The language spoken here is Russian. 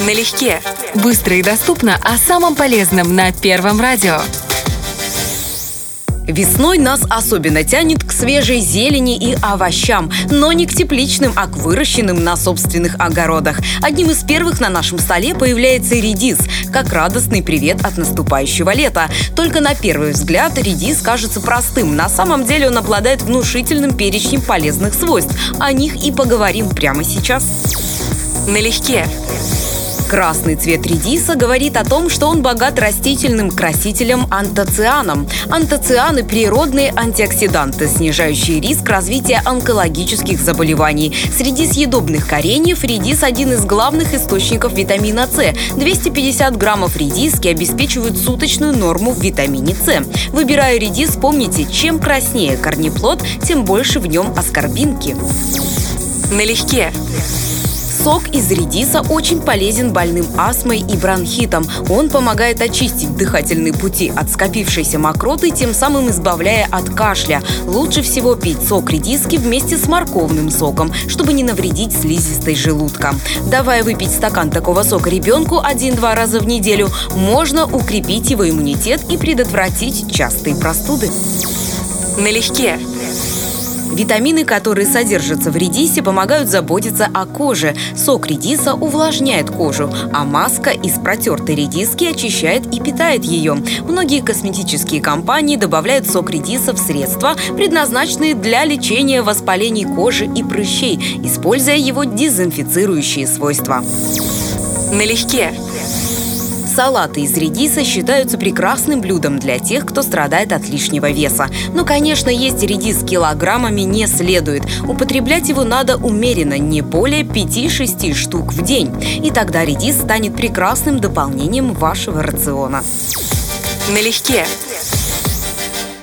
Налегке. Быстро и доступно о самом полезном на Первом радио. Весной нас особенно тянет к свежей зелени и овощам, но не к тепличным, а к выращенным на собственных огородах. Одним из первых на нашем столе появляется редис, как радостный привет от наступающего лета. Только на первый взгляд редис кажется простым. На самом деле он обладает внушительным перечнем полезных свойств. О них и поговорим прямо сейчас. Налегке. Красный цвет редиса говорит о том, что он богат растительным красителем антоцианом. Антоцианы – природные антиоксиданты, снижающие риск развития онкологических заболеваний. Среди съедобных кореньев редис – один из главных источников витамина С. 250 граммов редиски обеспечивают суточную норму в витамине С. Выбирая редис, помните, чем краснее корнеплод, тем больше в нем аскорбинки. Налегке. Сок из редиса очень полезен больным астмой и бронхитом. Он помогает очистить дыхательные пути от скопившейся мокроты, тем самым избавляя от кашля. Лучше всего пить сок редиски вместе с морковным соком, чтобы не навредить слизистой желудка. Давая выпить стакан такого сока ребенку один-два раза в неделю, можно укрепить его иммунитет и предотвратить частые простуды. Налегке. Витамины, которые содержатся в редисе, помогают заботиться о коже. Сок редиса увлажняет кожу, а маска из протертой редиски очищает и питает ее. Многие косметические компании добавляют сок редиса в средства, предназначенные для лечения воспалений кожи и прыщей, используя его дезинфицирующие свойства. Налегке. Салаты из редиса считаются прекрасным блюдом для тех, кто страдает от лишнего веса. Но, конечно, есть редис килограммами не следует. Употреблять его надо умеренно, не более 5-6 штук в день. И тогда редис станет прекрасным дополнением вашего рациона. Налегке.